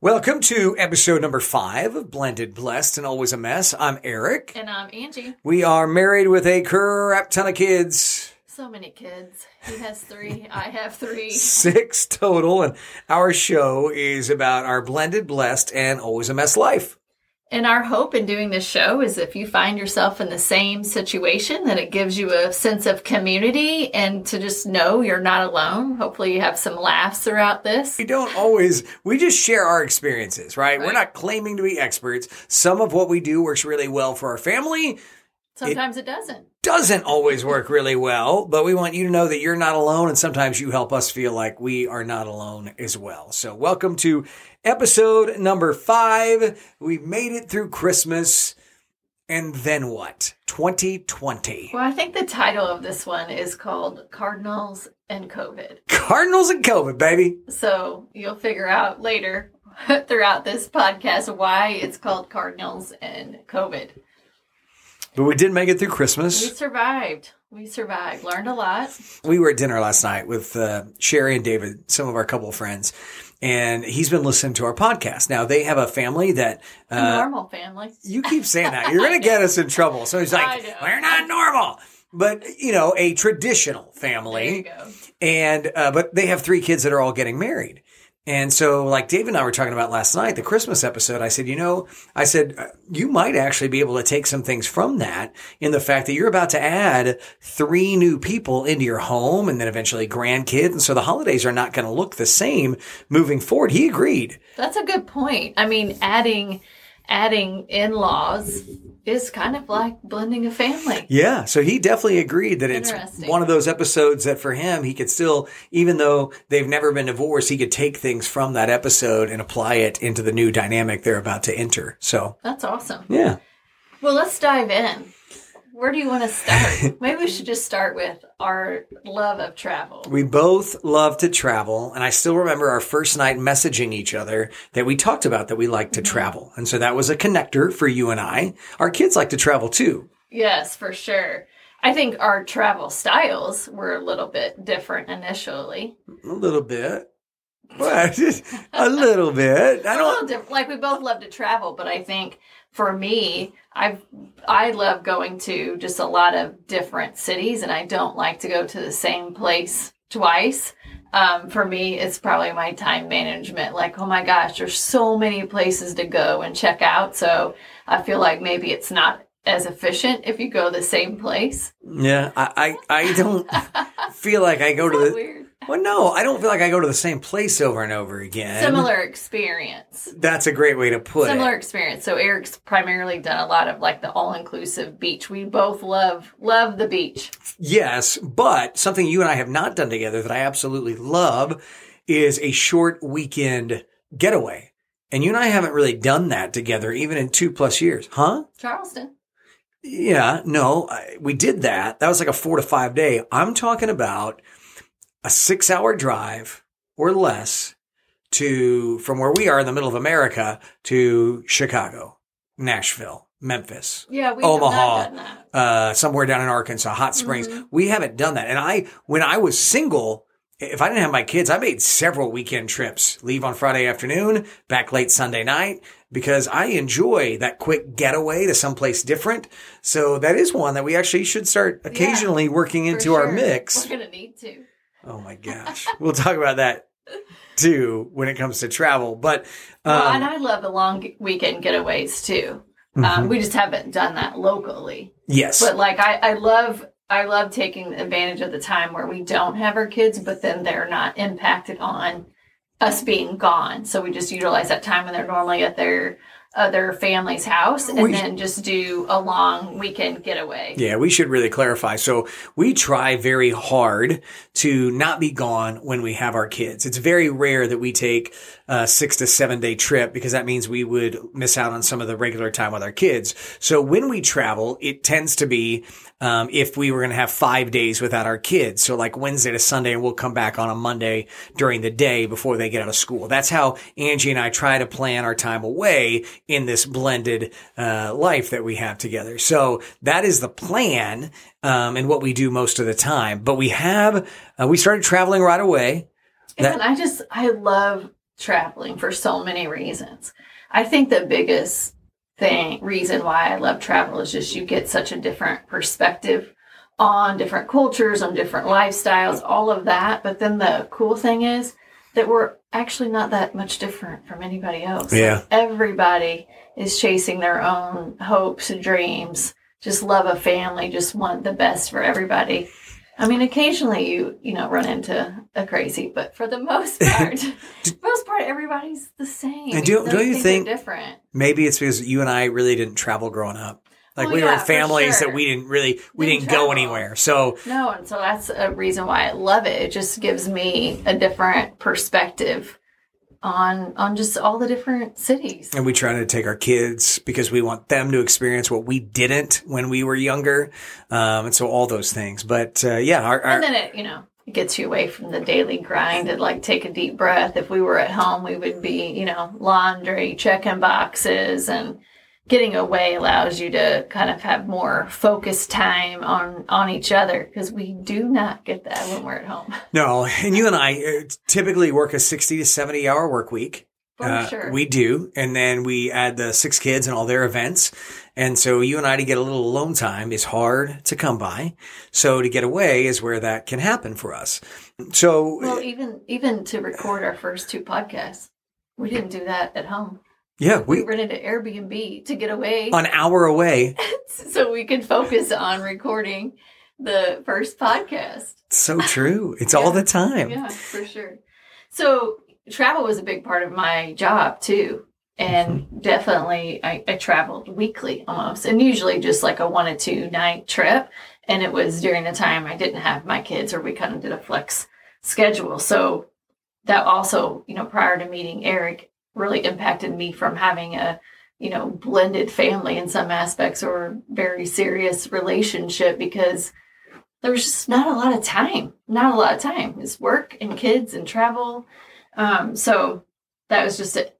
Welcome to episode number five of Blended, Blessed, and Always a Mess. I'm Aric. And I'm Angie. We are married with a crap ton of kids, So many kids. He has three. I have three. six total, and our show is about our blended, blessed, and always a mess life. And our hope in doing this show is if you find yourself in the same situation, that it gives you a sense of community and to just know you're not alone. Hopefully, you have some laughs throughout this. We don't always, we just share our experiences, right? We're not claiming to be experts. Some of what we do works really well for our family. Sometimes it doesn't. Doesn't always work really well, but we want you to know that you're not alone. And sometimes you help us feel like we are not alone as well. So welcome to episode number five. We made it through Christmas. And then what? 2020. Well, I think the title of this one is called Cardinals and COVID. Cardinals and COVID, baby. So you'll figure out later throughout this podcast why it's called Cardinals and COVID. But we did make it through Christmas. We survived. We survived. Learned a lot. We were at dinner last night with uh, Sherry and David, some of our couple friends, and he's been listening to our podcast. Now they have a family that A uh, normal family. you keep saying that you're going to get us in trouble. So he's like, we're not normal, but you know, a traditional There you family, go. and uh, but they have three kids that are all getting married. And so, like Dave and I were talking about last night, the Christmas episode, I said, you know, I said, uh, you might actually be able to take some things from that in the fact that you're about to add three new people into your home and then eventually grandkids. And so the holidays are not going to look the same moving forward. He agreed. That's a good point. I mean, adding adding in-laws is kind of like blending a family. Yeah, so he definitely agreed that it's one of those episodes that for him, he could still, even though they've never been divorced, he could take things from that episode and apply it into the new dynamic they're about to enter. So, That's awesome. yeah. Well, let's dive in. Where do you want to start? Maybe we should just start with our love of travel. We both love to travel, and I still remember our first night messaging each other that we talked about that we like to mm-hmm. travel. And so that was a connector for you and I. Our kids like to travel too. Yes, for sure. I think our travel styles were a little bit different initially. A little bit. What? a little bit. I a don't. little different. Like we both love to travel, but I think for me, I I love going to just a lot of different cities, and I don't like to go to the same place twice. Um, for me, it's probably my time management. Like, oh my gosh, there's so many places to go and check out. So I feel like maybe it's not as efficient if you go the same place. Yeah, I, I, I don't feel like I go to the. weird? Well, no, I don't feel like I go to the same place over and over again. Similar experience. That's a great way to put similar it. Similar experience. So Aric's primarily done a lot of like the all inclusive beach. We both love love the beach. Yes, but something you and I have not done together that I absolutely love is a short weekend getaway. And you and I haven't really done that together, even in two plus years, huh? Charleston. Yeah, no, I, we did that. That was like a four to five day. I'm talking about a six hour drive or less to from where we are in the middle of America to Chicago, Nashville, Memphis, Yeah, we Omaha. have not done that. uh, somewhere down in Arkansas, Hot Springs. We haven't done that. And I, when I was single, if I didn't have my kids, I made several weekend trips, leave on Friday afternoon, back late Sunday night, because I enjoy that quick getaway to someplace different. So that is one that we actually should start occasionally working For into our mix. We're gonna need to. Oh my gosh. we'll talk about that too when it comes to travel. But, well, um, and I love the long weekend getaways too. Mm-hmm. Um, we just haven't done that locally. yes. But like I, I love I love taking advantage of the time where we don't have our kids, but then they're not impacted on us being gone. So we just utilize that time when they're normally at their other family's house and We- then just do a long weekend getaway. Yeah, we should really clarify. So we try very hard to not be gone when we have our kids. It's very rare that we take a six to seven day trip because that means we would miss out on some of the regular time with our kids. So when we travel, it tends to be um, if we were going to have five days without our kids. So like Wednesday to Sunday, and we'll come back on a Monday during the day before they get out of school. That's how Angie and I try to plan our time away in this blended uh, life that we have together. So that is the plan um, and what we do most of the time. But we have uh, we started traveling right away. That- and I just I love traveling for so many reasons. I think the biggest thing reason why I love travel is just you get such a different perspective on different cultures, on different lifestyles, all of that. But then the cool thing is that we're actually not that much different from anybody else. Yeah. Like, everybody is chasing their own hopes and dreams, just love a family, just want the best for everybody. I mean, occasionally you you know run into a crazy, but for the most part, most part everybody's the same. And do- don't you think- different? Maybe it's because you and I really didn't travel growing up. Like Well, we were yeah, in families sure. that we didn't really we Didn't didn't, go anywhere. So No, and so that's a reason why I love it. It just gives me a different perspective on on just all the different cities. and we try to take our kids because we want them to experience what we didn't when we were younger, um, and so all those things. But uh, yeah, our, our And then it, you know, it gets you away from the daily grind and like take a deep breath. If we were at home, we would be, you know, laundry, checking boxes and getting away allows you to kind of have more focused time on on each other because we do not get that when we're at home. no, and you and I uh, typically work a sixty to seventy hour work week. For Uh, sure. We do. And then we add the six kids and all their events. And so you and I to get a little alone time is hard to come by. So to get away is where that can happen for us. So well, even even to record our first two podcasts, we didn't do that at home. Yeah, We we rented an Airbnb to get away an hour away. so we could focus on recording the first podcast. So true. It's all the time. Yeah, for sure. So travel was a big part of my job too. And mm-hmm. definitely I, I traveled weekly almost and usually just like a one or two night trip. And it was during the time I didn't have my kids or we kind of did a flex schedule. So that also, you know, prior to meeting Aric really impacted me from having a, you know, blended family in some aspects or very serious relationship because there was just not a lot of time. Not a lot of time. It's work and kids and travel. Um, so that was just it.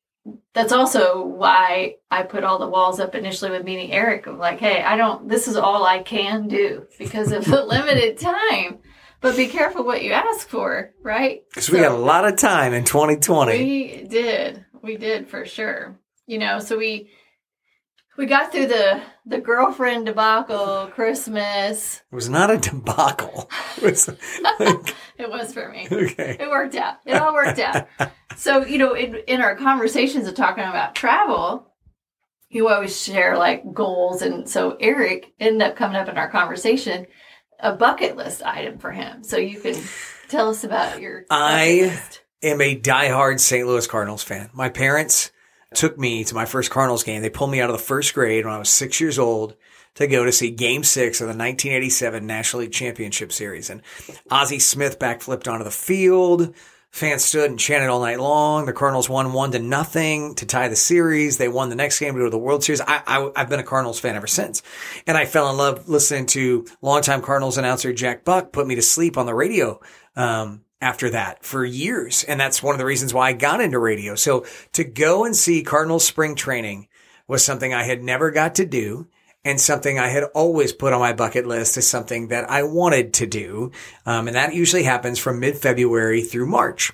That's also why I put all the walls up initially with meeting Aric of like, hey, I don't this is all I can do because of the limited time. But be careful what you ask for, right? Because we had a lot of time in 2020. We did. We did for sure. You know, so we we got through the the girlfriend debacle, Christmas. it was not a debacle. It was like, It was for me. okay. It worked out. It all worked out. So, you know, in, in our conversations of talking about travel, you always share like goals. And so Aric ended up coming up in our conversation, a bucket list item for him. So you can tell us about your I- list. Am a diehard St. Louis Cardinals fan. My parents took me to my first Cardinals game. They pulled me out of the first grade when I was six years old to go to see game six of the 1987 National League Championship Series. And Ozzie Smith backflipped onto the field. Fans stood and chanted all night long. The Cardinals won one to nothing to tie the series. They won the next game to go to the World Series. I, I've been a Cardinals fan ever since. And I fell in love listening to longtime Cardinals announcer Jack Buck put me to sleep on the radio. Um, after that for years. And that's one of the reasons why I got into radio. So to go and see Cardinals spring training was something I had never got to do and something I had always put on my bucket list as something that I wanted to do. Um, and that usually happens from mid February through March.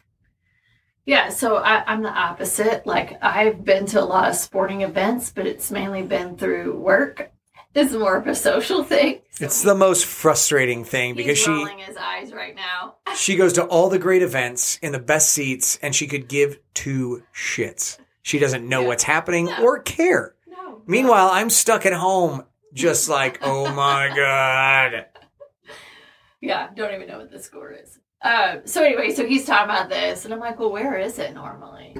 Yeah, so I, I'm the opposite. Like I've been to a lot of sporting events, but it's mainly been through work. It's more of a social thing. So It's the most frustrating thing because he's she, rolling his eyes right now. she goes to all the great events in the best seats and she could give two shits. She doesn't know Yeah. what's happening No. or care. No. Meanwhile, I'm stuck at home just like, oh my God. Yeah, don't even know what the score is. Uh, so anyway, so he's talking about this, and I'm like, well, where is it normally?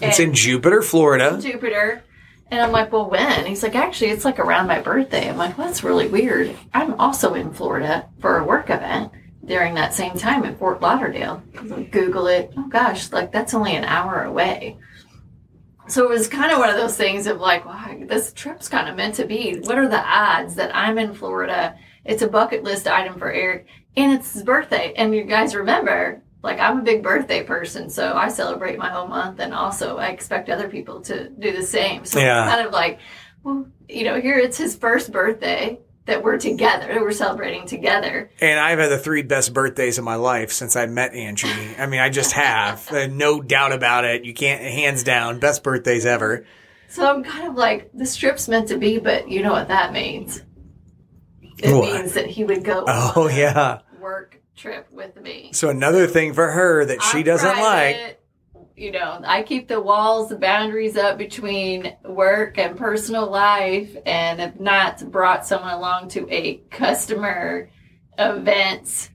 It's And- in Jupiter, Florida. Jupiter. And I'm like, well, when? He's like, actually, it's like around my birthday. I'm like, well, that's really weird. I'm also in Florida for a work event during that same time in Fort Lauderdale. Google it. Oh gosh, like that's only an hour away. So it was kind of one of those things of like, wow, this trip's kind of meant to be. What are the odds that I'm in Florida? It's a bucket list item for Aric, and it's his birthday. And you guys remember, like, I'm a big birthday person, so I celebrate my whole month, and also I expect other people to do the same. So Yeah. it's kind of like, well, you know, here it's his first birthday that we're together, that we're celebrating together. And I've had the three best birthdays of my life since I met Angie. I mean, I just have. No doubt about it. You can't, hands down, best birthdays ever. So I'm kind of like, the strip's meant to be, but you know what that means? It What? means that he would go Oh, yeah. work trip with me. So another thing for her that she I'm doesn't like. You know, I keep the walls, the boundaries up between work and personal life, and have not brought someone along to a customer event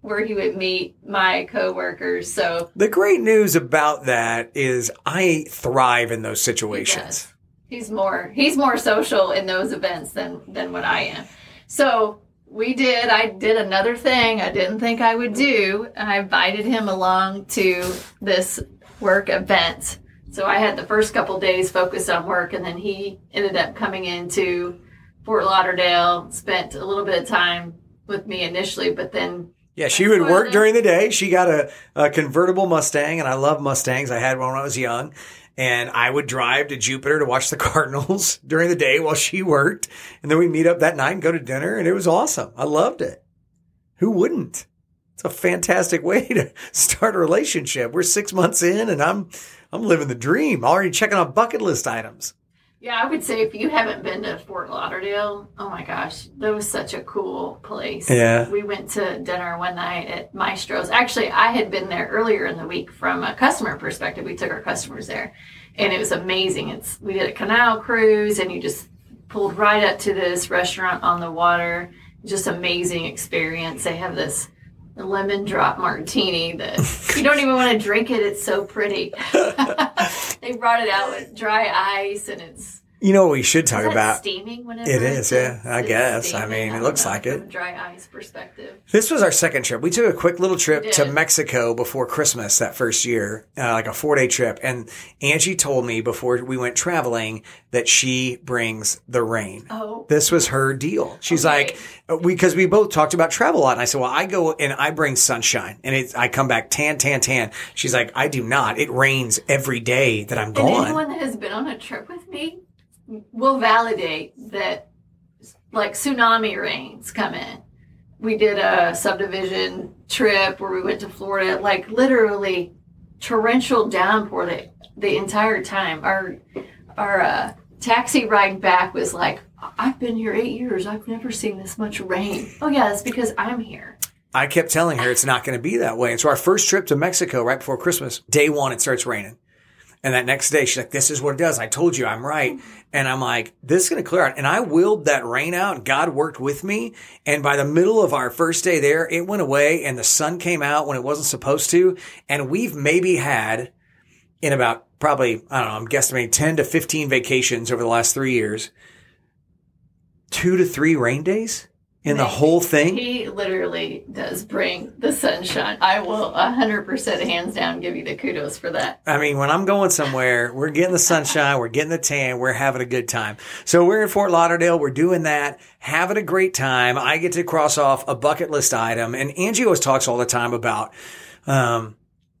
where he would meet my coworkers. So The great news about that is I thrive in those situations. does. He's more he's more social in those events than than what I am. So we did. I did another thing I didn't think I would do. I invited him along to this work event. So I had the first couple days focused on work, and then he ended up coming into Fort Lauderdale. Spent a little bit of time with me initially, but then Yeah, she would work during the day. She got a, a convertible Mustang, and I love Mustangs. I had one when I was young. And I would drive to Jupiter to watch the Cardinals during the day while she worked. And then we'd meet up that night and go to dinner. And it was awesome. I loved it. Who wouldn't? It's a fantastic way to start a relationship. We're six months in and I'm, I'm living the dream, already checking off bucket list items. Yeah, I would say if you haven't been to Fort Lauderdale, oh my gosh, that was such a cool place. Yeah. We went to dinner one night at Mastro's. Actually, I had been there earlier in the week from a customer perspective. We took our customers there, and it was amazing. It's we did a canal cruise, and you just pulled right up to this restaurant on the water. Just amazing experience. They have this lemon drop martini that you don't even want to drink it. It's so pretty. they brought it out with dry ice, and it's You know what we should talk is about? steaming whenever it's- yeah, I guess. I mean, it looks like it. From dry ice perspective. This was our second trip. We took a quick little trip to. Mexico before Christmas that first year, uh, like a four day trip. And Angie told me before we went traveling that she brings the rain. Oh, This was her deal. She's Okay. like, uh, we, we both talked about travel a lot. And I said, well, I go and I bring sunshine and it's, I come back tan, tan, tan. She's like, I do not. It rains every day that I'm and gone. anyone that has been on a trip with me will validate that, like tsunami rains come in. We did a subdivision trip where we went to Florida, like literally torrential downpour the, the entire time. Our our uh, taxi ride back was like, I've been here eight years. I've never seen this much rain. Oh yeah, that's because I'm here. I kept telling her it's not going to be that way. And so our first trip to Mexico right before Christmas, day one, it starts raining. And that next day, she's like, this is what it does. I told you I'm right. And I'm like, this is going to clear out. And I willed that rain out and God worked with me. And by the middle of our first day there, it went away and the sun came out when it wasn't supposed to. And we've maybe had in about probably, I don't know, I'm guesstimating 10 to 15 vacations over the last three years, two to three rain days in the whole thing. He literally does bring the sunshine. I will 100% hands down give you the kudos for that. I mean, when I'm going somewhere, we're getting the sunshine, we're getting the tan, we're having a good time. So we're in Fort Lauderdale, we're doing that, having a great time. I get to cross off a bucket list item. And Angie always talks all the time about, um,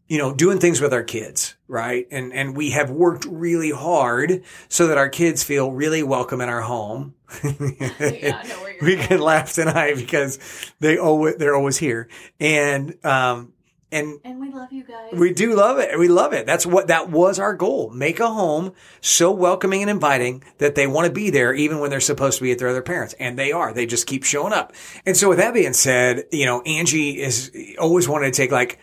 you know, doing things with our kids, right? And, and we have worked really hard so that our kids feel really welcome in our home. Yeah, I know where you're we going. can laugh tonight because they always, they're always here. And, um, and And we love you guys. we do love it. We love it. That's what that was our goal. Make a home so welcoming and inviting that they want to be there even when they're supposed to be at their other parents. And they are. They just keep showing up. And so with that being said, you know, Angie is always wanted to take like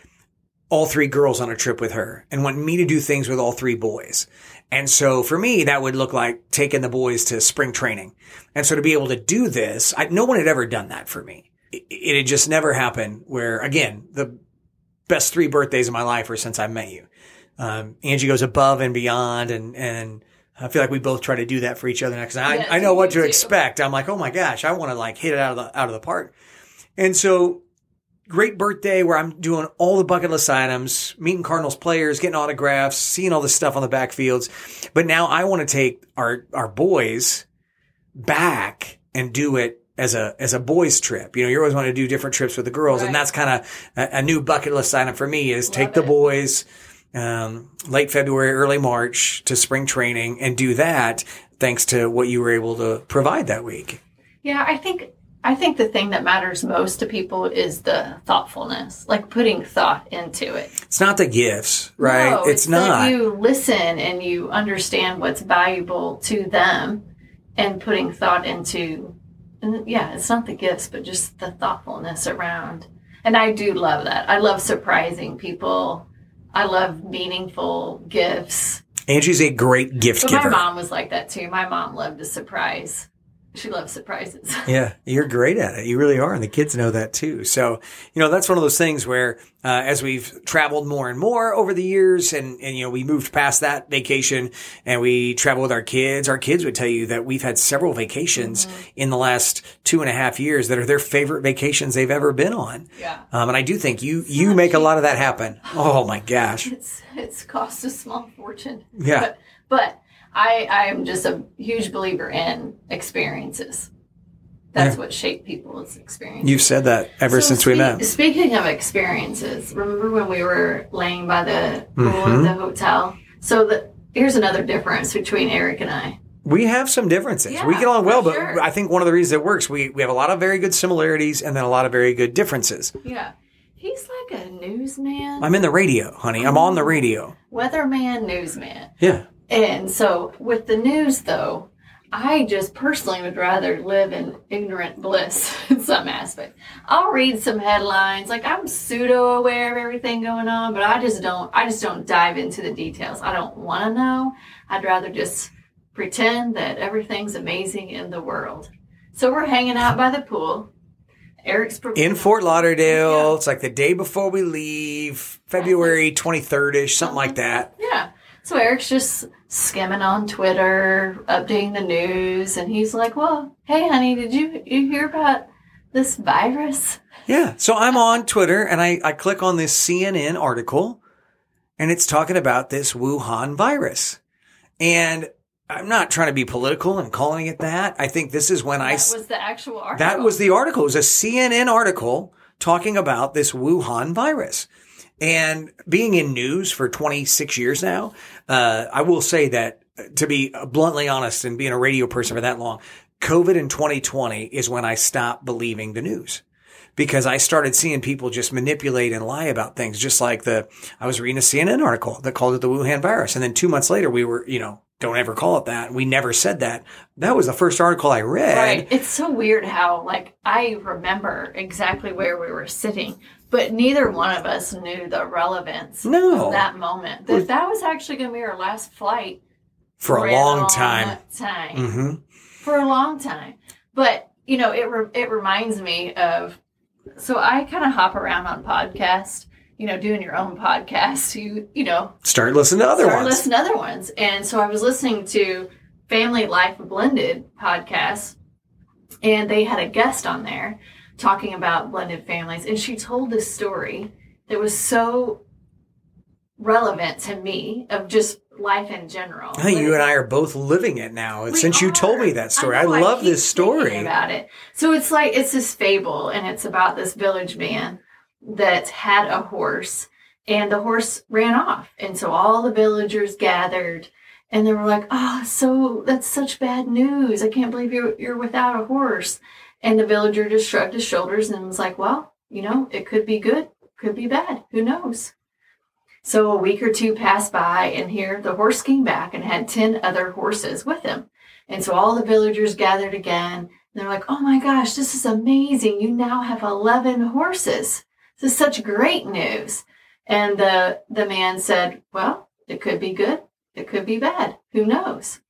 all three girls on a trip with her and want me to do things with all three boys. And so for me, that would look like taking the boys to spring training. And so to be able to do this, I, no one had ever done that for me. It, it had just never happened where again, the best three birthdays of my life are since I met you. Um, Angie goes above and beyond and, and I feel like we both try to do that for each other because I, I know what to too. expect. I'm like, oh my gosh, I want to like hit it out of the, out of the park. And so great birthday where I'm doing all the bucket list items, meeting Cardinals players, getting autographs, seeing all this stuff on the backfields. But now I want to take our, our boys back and do it as a, as a boys trip. You know, you always want to do different trips with the girls. Right. And that's kind of a, a new bucket list item for me is take Love the boys, um, late February, early March to spring training and do that thanks to what you were able to provide that week. Yeah, I think I think the thing that matters most to people is the thoughtfulness, like putting thought into it. It's not the gifts, right? No, it's, that not. you listen and you understand what's valuable to them, and putting thought into. And yeah, it's not the gifts, but just the thoughtfulness around. And I do love that. I love surprising people. I love meaningful gifts. Angie's a great gift But giver. my mom was like that too. My mom loved to surprise. She loves surprises. Yeah, you're great at it. You really are. And the kids know that too. So, you know, that's one of those things where, uh, as we've traveled more and more over the years and, and, you know, we moved past that vacation and we travel with our kids, our kids would tell you that we've had several vacations in the last two and a half years that are their favorite vacations they've ever been on. Yeah. Um, and I do think you, you make a lot of that happen. Oh my gosh. It's it's cost a small fortune. Yeah. But, but I I am just a huge believer in experiences. That's Yeah. what shape people's experiences. You've said that ever So since we met. Speaking of experiences, remember when we were laying by the pool Mm-hmm. at the hotel? So the here's another difference between Aric and I. We have some differences. we get along well, but sure. I think one of the reasons it works, we, we have a lot of very good similarities and then a lot of very good differences. Yeah. He's like a newsman, I'm in the radio, honey. I'm on the radio. weatherman, newsman. Yeah. And so with the news though, I just personally would rather live in ignorant bliss in some aspect. I'll read some headlines, like I'm pseudo aware of everything going on, but I just don't I just don't dive into the details. I don't want to know. I'd rather just pretend that everything's amazing in the world. So we're hanging out by the pool. Aric's In Fort Lauderdale. Yeah. It's like the day before we leave, February 23rd ish, something like that. Yeah. So Aric's just skimming on Twitter, updating the news, and he's like, "Well, hey, honey, did you you hear about this virus?" Yeah. So I'm on Twitter and I, I click on this CNN article and it's talking about this Wuhan virus. And I'm not trying to be political and calling it that. I think this is when I, That s- was the actual article. that was the article. It was a CNN article talking about this Wuhan virus. And being in news for 26 years now, uh, I will say that to be bluntly honest and being a radio person for that long, COVID in 2020 is when I stopped believing the news because I started seeing people just manipulate and lie about things. Just like the, I was reading a CNN article that called it the Wuhan virus. And then two months later, we were, you know, don't ever call it that. We never said that. That was the first article I read. right. It's so weird how like I remember exactly where we were sitting, but neither one of us knew the relevance No. of that moment. That that was actually going to be our last flight For a long time. Time. hmm for a long time. But you know, it re- it reminds me of. So I kind of hop around on podcasts. You know, doing your own podcast. You you know Start listening to other start ones. listening to other ones. And so I was listening to Family Life Blended podcast, and they had a guest on there talking about blended families, and she told this story that was so relevant to me of just life in general. I think you and I are both living it now. Since you told me that story, I, know, love keep this story. about it. So it's like it's this fable, and it's about this village man that had a horse, and the horse ran off, and so all the villagers gathered, and they were like, "Oh, so that's such bad news! I can't believe you're you're without a horse." And the villager just shrugged his shoulders and was like, "Well, you know, it could be good, could be bad. Who knows?" So a week or two passed by, and here the horse came back and had 10 other horses with him. And so all the villagers gathered again. And they're like, oh my gosh, this is amazing. You now have 11 horses. This is such great news. And the, the man said, well, it could be good. It could be bad. Who knows?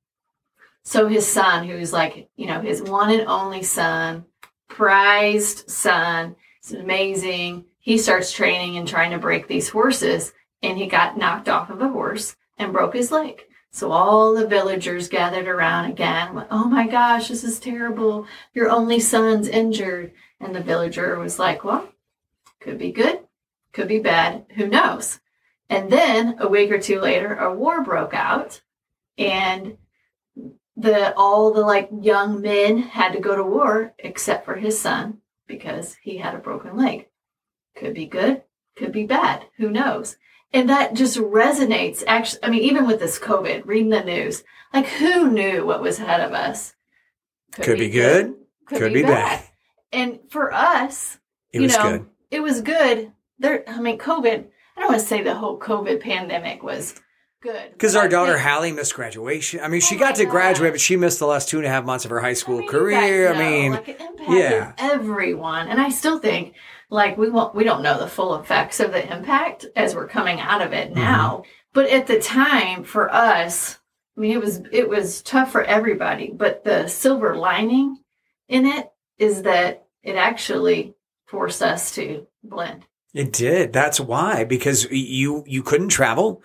So his son, who's like, you know, his one and only son, prized son, it's amazing. He starts training and trying to break these horses and he got knocked off of a horse and broke his leg. So all the villagers gathered around again. Went, oh my gosh, this is terrible. Your only son's injured. And the villager was like, well, could be good, could be bad, who knows? And then a week or two later, a war broke out and the all the like young men had to go to war except for his son because he had a broken leg. Could be good, could be bad, who knows? And that just resonates. Actually, I mean, even with this COVID, reading the news, like who knew what was ahead of us? Could be good, could, Could be, be bad. bad. And for us, It you was know, good. it was good. There, I mean, COVID. I don't want to say the whole COVID pandemic was good Because our daughter think- Hallie missed graduation. I mean, she Oh got my to graduate, but she missed the last two and a half months of her high school I career. guys I mean, like it impacted yeah. everyone, and I still think like we won't we don't know the full effects of the impact as we're coming out of Mm-hmm. it now. But at the time, for us, I mean, it was it was tough for everybody. But the silver lining in it is that it actually forced us to blend. It did. That's why, because you you couldn't travel,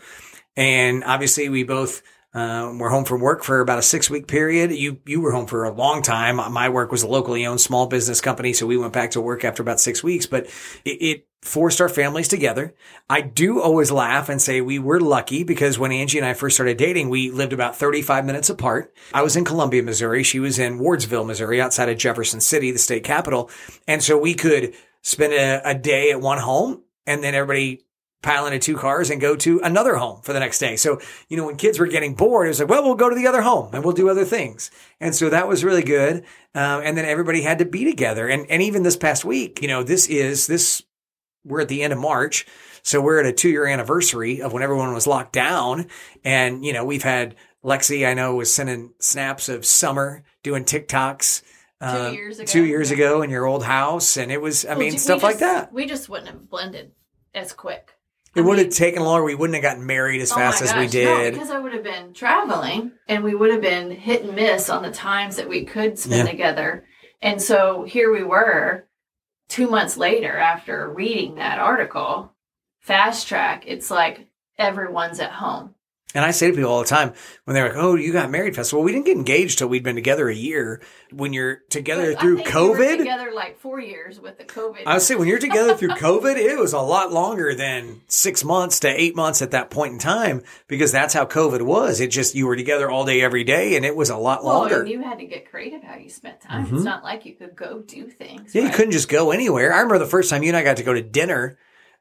and obviously we both uh, were home from work for about a six week period. You you were home for a long time. My work was a locally owned small business company, so we went back to work after about six weeks. But it, it forced our families together. I do always laugh and say we were lucky because when Angie and I first started dating, we lived about 35 minutes apart. I was in Columbia, Missouri. She was in Wardsville, Missouri, outside of Jefferson City, the state capital. And so we could spend a, a day at one home and then everybody pile into two cars and go to another home for the next day. So, you know, when kids were getting bored, it was like, well, we'll go to the other home and we'll do other things. And so that was really good. Um, and then everybody had to be together. And, and even this past week, you know, this is this, we're at the end of March. So we're at a two year anniversary of when everyone was locked down. And, you know, we've had Lexi, I know, was sending snaps of summer doing TikToks. um, years ago, Two years ago in your old house. And it was, I Well, mean, stuff like that. We just wouldn't have blended as quick. It I would have taken longer. We wouldn't have gotten married as Oh fast my as we gosh, no, did. because I would have been traveling and we would have been hit and miss on the times that we could spend Yeah. together. And so here we were two months later after reading that article, fast track, it's like everyone's at home. And I say to people all the time when they're like, "Oh, you got married fast." Well, we didn't get engaged till we'd been together a year. When you're together through think we were COVID, together like four years with the COVID. I would say when you're together through COVID, it was a lot longer than six months to eight months at that point in time because that's how COVID was. It just you were together all day every day, and it was a lot well, longer. and you had to get creative how you spent time. Mhm. It's not like you could go do things. Yeah, you couldn't just go anywhere. I remember the first time you and I got to go to dinner,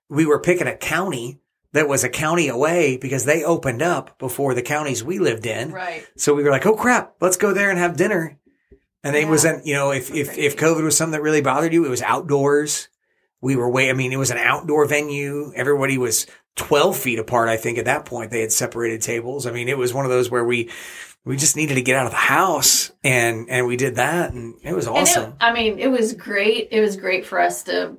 we were picking a county that was a county away because they opened up before the counties we lived in. Right. So we were like, oh crap, let's go there and have dinner. And it wasn't, you know, if, if, if COVID was something that really bothered you, it was outdoors. We were way, I mean, it was an outdoor venue. Everybody was 12 feet apart. I think at that point they had separated tables. I mean, it was one of those where we, we just needed to get out of the house and, and we did that and it was awesome. it, I mean, it was great. It was great for us to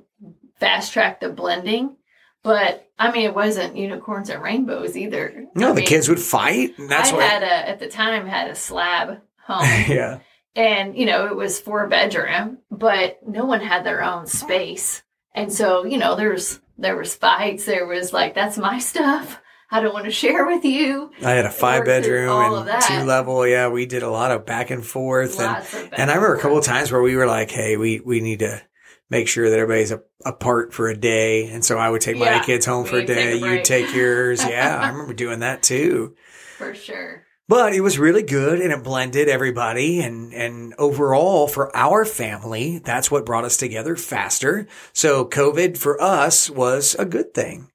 fast track the blending, but I mean, it wasn't unicorns and rainbows either. no, I the mean, kids would fight and that's what I what, had a at the time had a slab home, yeah. and you know it was four bedroom, but no one had their own space, and so you know there's there was fights. There was like that's my stuff. I don't want to share with you. I had a five bedroom and two level. Yeah. We did a lot of back and forth and, Lots back And I remember a couple of times where we were like, "Hey, we we need to make sure that everybody's a, apart for a day." And so I would take my kids home for a day. a You'd take yours. Yeah, I remember doing that too. for sure. But it was really good, and it blended everybody. And and overall, for our family, that's what brought us together faster. So COVID for us was a good thing.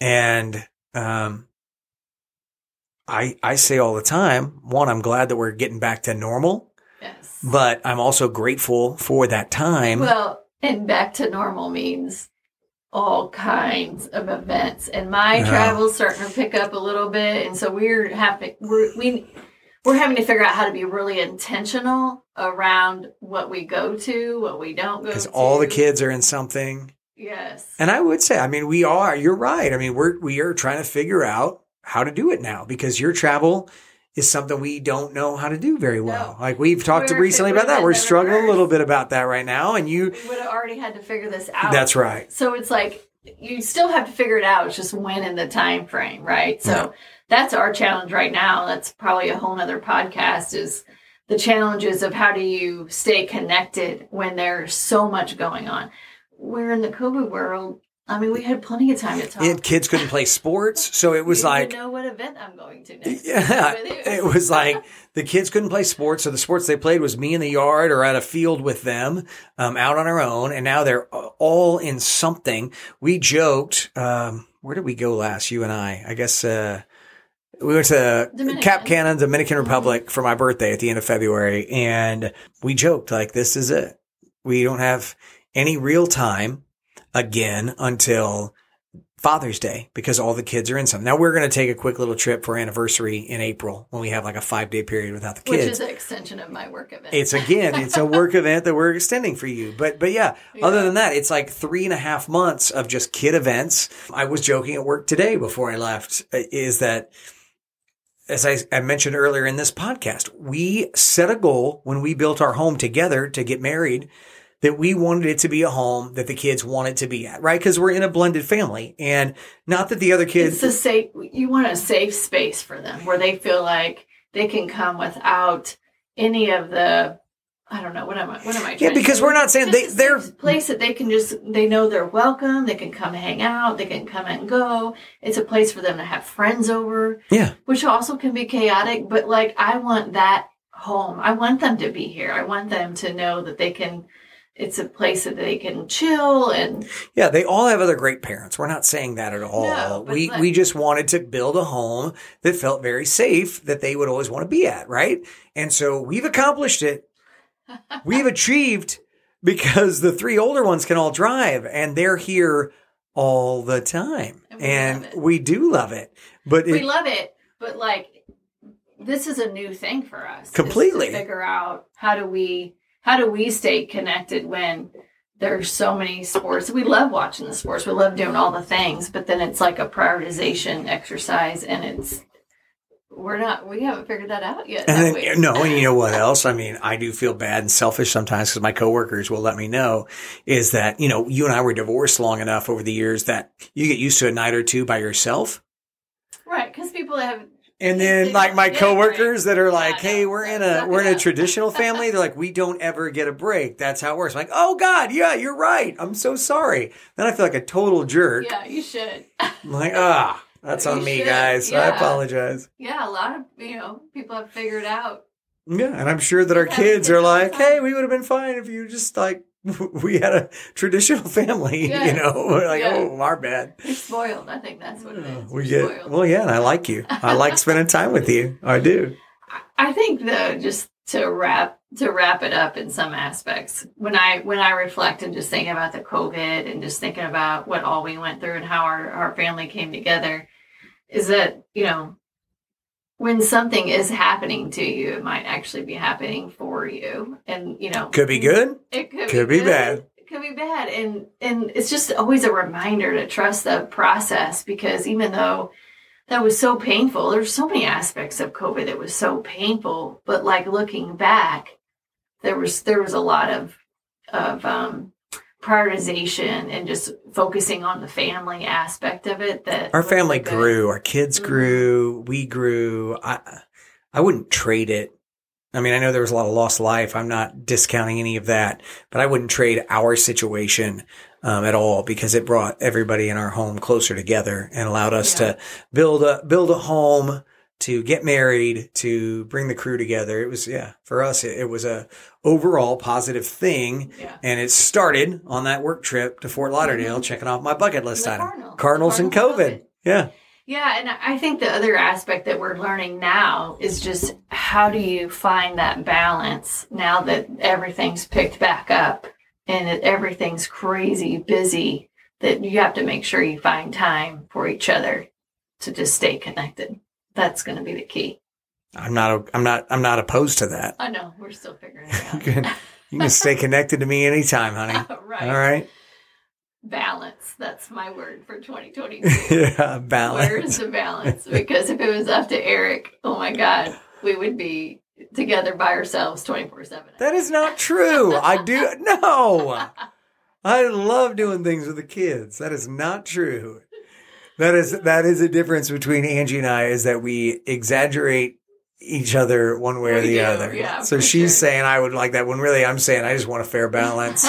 And um, I I say all the time, one, I'm glad that we're getting back to normal Yes. but I'm also grateful for that time. Well, and back to normal means all kinds of events. And my Yeah. travel's starting to pick up a little bit, and so we're having we're we we're having to figure out how to be really intentional around what we go to, what we don't go to. because all the kids are in something. Yes. And I would say, I mean, we are, you're right. I mean, we're, we are trying to figure out how to do it now because your travel is something we don't know how to do very well. No. Like we've talked We're- recently about that. We're struggling a little bit about that right now. And you, we would have already had to figure this out. that's right. So it's like you still have to figure it out. It's just when in the time frame, right? So Yeah. that's our challenge right now. That's probably a whole nother podcast is the challenges of how do you stay connected when there's so much going on. We're in the COVID world. I mean, we had plenty of time to talk. And kids couldn't play sports. So it was like, know what event I'm going to next. Yeah, it was like the kids couldn't play sports, so the sports they played was me in the yard or at a field with them, um, out on our own. And now they're all in something. We joked. Um, where did we go last? You and I. I guess uh, We went to Dominican. Cap Cana, Dominican Republic for my birthday at the end of February. And we joked like, this is it. We don't have any real time again until Father's Day because all the kids are in some. Now we're going to take a quick little trip for anniversary in April when we have like a five day period without the kids, Which is an extension of my work event. It's again, it's a work event that we're extending for you. But but yeah, other than that, it's like three and a half months of just kid events. I was joking at work today before I left, uh, is that as I, I mentioned earlier in this podcast, we set a goal when we built our home together to get married that we wanted it to be a home that the kids wanted to be at, right? Because we're in a blended family, and not that the other kids. it's a safe you want a safe space for them where they feel like they can come without any of the I don't know what am I what am I Yeah, because we're not saying Just they- they're- place that they can just they know they're welcome they can come hang out they can come and go it's a place for them to have friends over yeah, which also can be chaotic but like I want that home I want them to be here I want them to know that they can it's a place that they can chill and Yeah, they all have other great parents. We're not saying that at all. No, we like- we just wanted to build a home that felt very safe that they would always want to be at, right? And so we've accomplished it. we've achieved because the three older ones can all drive and they're here all the time. And we And we do love it. But we it, love it, but like this is a new thing for us. Completely. figure out how do we how do we stay connected when there's so many sports. We love watching the sports. We love doing all the things, but then it's like a prioritization exercise, and it's we're not we haven't figured that out yet. And then, no, and you know what else? I mean, I do feel bad and selfish sometimes because my coworkers will let me know is that, you know, you and I were divorced long enough over the years that you get used to a night or two by yourself. right? Because people have And then like my coworkers that are like, Hey, we're in a, we're in a traditional family. They're like, we don't ever get a break. That's how it works. I'm like, Oh God, yeah, you're right. I'm so sorry. Then I feel like a total jerk. yeah, you should. I'm like, ah, that's You on me, should, guys. I apologize. yeah, a lot of you know people have figured out Yeah, and I'm sure that our Yeah, kids are did all the like, "Hey, we would have been fine if you just like we had a traditional family." You know, We're like, Yeah. "Oh, our bad." you're spoiled. I think that's what it hmm. is. We You're get spoiled. well, yeah, and I like you. I like spending time with you. I do. I think though, just to wrap to wrap it up in some aspects, when I when I reflect and just thinking about the COVID and just thinking about what all we went through and how our, our family came together, is that, you know, when something is happening to you, it might actually be happening for you. And, you know, Could be good. it could, Could be good, bad. It could be bad. And and it's just always a reminder to trust the process because even though that was so painful, there's so many aspects of COVID that was so painful. But like looking back, there was there was a lot of of um prioritization and just focusing on the family aspect of it that Our family good. grew. Our kids Mhm. grew. We grew. I I wouldn't trade it. I mean, I know there was a lot of lost life. I'm not discounting any of that, but I wouldn't trade our situation um, at all because it brought everybody in our home closer together and allowed us Yeah. to build a build a home, to get married, to bring the crew together. It was yeah, for us it, it was a overall positive thing, Yeah. and it started on that work trip to Fort Lauderdale, mm-hmm. checking off my bucket list item: Cardinals. Cardinals and COVID. COVID. Yeah. Yeah, and I think the other aspect that we're learning now is just how do you find that balance now that everything's picked back up and that everything's crazy busy that you have to make sure you find time for each other to just stay connected. That's going to be the key. I'm not. I'm not. I'm not opposed to that. I know we're still figuring it out. you can stay connected to me anytime, honey. right. All right. Balance. That's my word for 2022. yeah, balance. Where's the balance? Because if it was up to Aric, oh my God, we would be together by ourselves 24 7. That is not true. I do no. I love doing things with the kids. That is not true. That is that is a difference between Angie and I is that we exaggerate each other one way or the do, other. yeah, so she's sure. saying I would like that when really I'm saying I just want a fair balance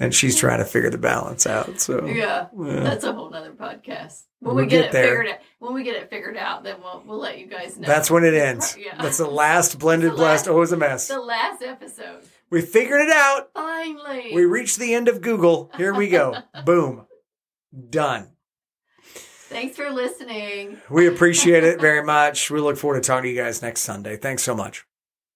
and she's trying to figure the balance out. So yeah, yeah. that's a whole nother podcast. When We'll we get, get it there. figured out, when we get it figured out, then we'll we'll let you guys know. That's when it ends. Yeah. That's the last blended The blast. last- Oh, it was a mess. the last episode. We figured it out. Finally, We reached the end of Google. Here we go. Boom. Done. Thanks for listening. We appreciate it very much. We look forward to talking to you guys next Sunday. Thanks so much.